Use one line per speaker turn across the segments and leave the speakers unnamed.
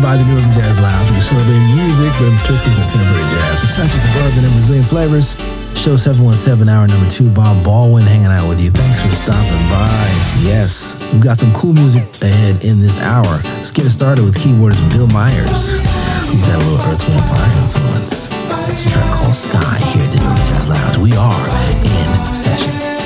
by the New Urban Jazz Lounge. We celebrate music, but in particular contemporary jazz with touches of urban and Brazilian flavors. Show 717, hour number two, Bob Baldwin hanging out with you. Thanks for stopping by. Yes, we've got some cool music ahead in this hour. Let's get it started with keyboardist Bill Myers, who's got a little Earth, Wind, and Fire influence. It's a track called Sky here at the New Urban Jazz Lounge. We are in session.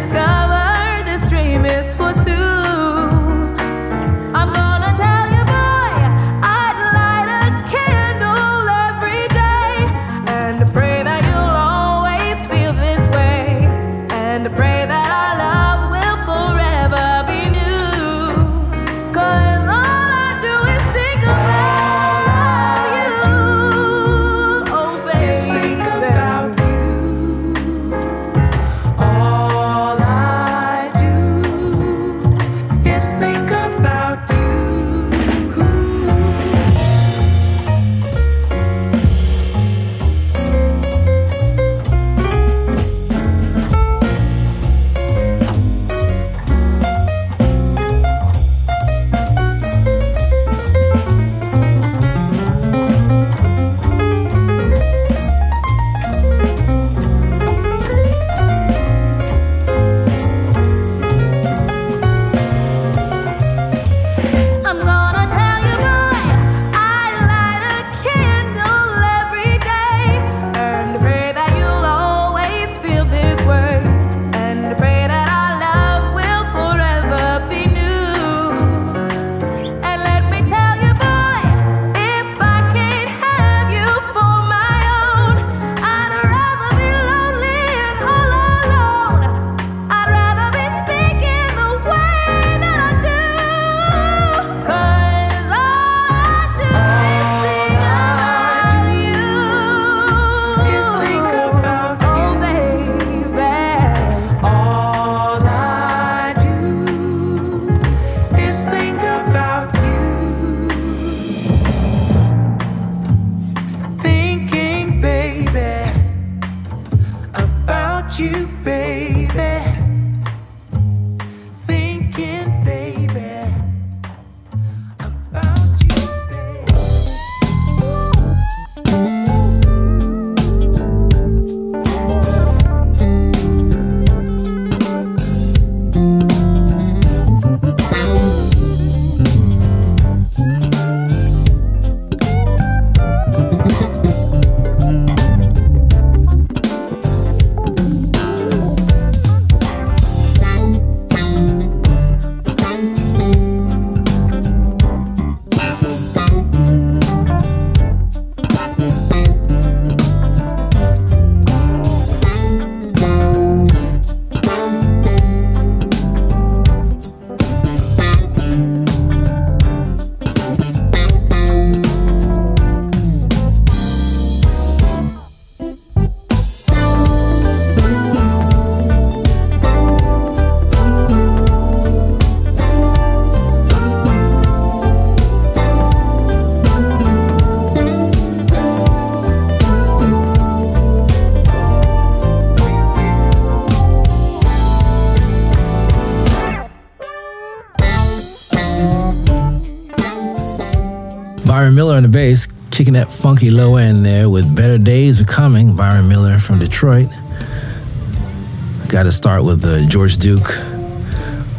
Discover this dream is for two.
Miller on the bass, kicking that funky low end there with Better Days Are Coming. Byron Miller from Detroit. Got to start with uh, George Duke.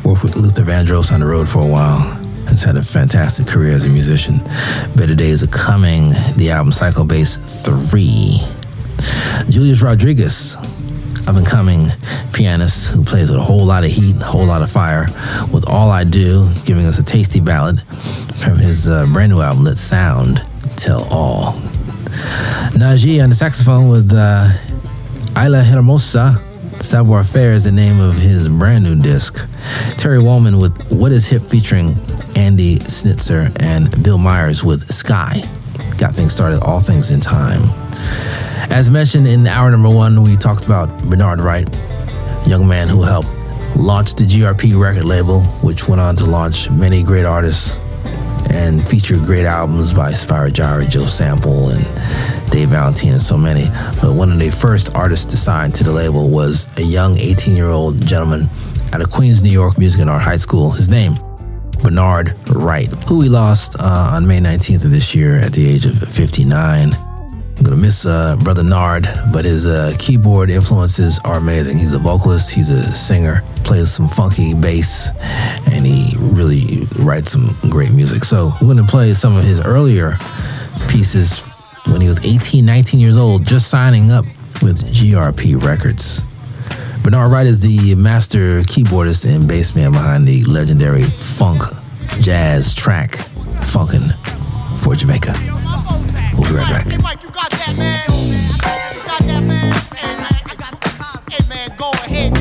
Worked with Luther Vandross on the road for a while. has had a fantastic career as a musician. Better Days Are Coming, the album Psycho Bass 3. Julius Rodriguez, up and coming pianist who plays with a whole lot of heat, a whole lot of fire, with All I Do, giving us a tasty ballad from his uh, brand new album, Let Sound Tell All. Najee on the saxophone with uh, Isla Hermosa. Savoir Faire is the name of his brand new disc. Terry Wollman with What Is Hip featuring Andy Snitzer and Bill Myers with Sky. Got things started, all things in time. As mentioned in hour number one, we talked about Bernard Wright, young man who helped launch the GRP record label, which went on to launch many great artists and featured great albums by Spyro Gyra, Joe Sample, and Dave Valentine, and so many. But one of the first artists to sign to the label was a young 18 year old gentleman out of Queens, New York Music and Art High School. His name, Bernard Wright, who we lost uh, on May 19th of this year at the age of 59. I'm gonna miss uh, Brother Nard, but his uh, keyboard influences are amazing. He's a vocalist, he's a singer, plays some funky bass, and he really writes some great music. So I'm gonna play some of his earlier pieces when he was 18, 19 years old, just signing up with GRP Records. Bernard Wright is the master keyboardist and bass man behind the legendary funk jazz track Funkin' for Jamaica. We'll be right back.
Mike, you got that, man? You got that, man? Hey, man, I got the cause. Hey, man, go ahead,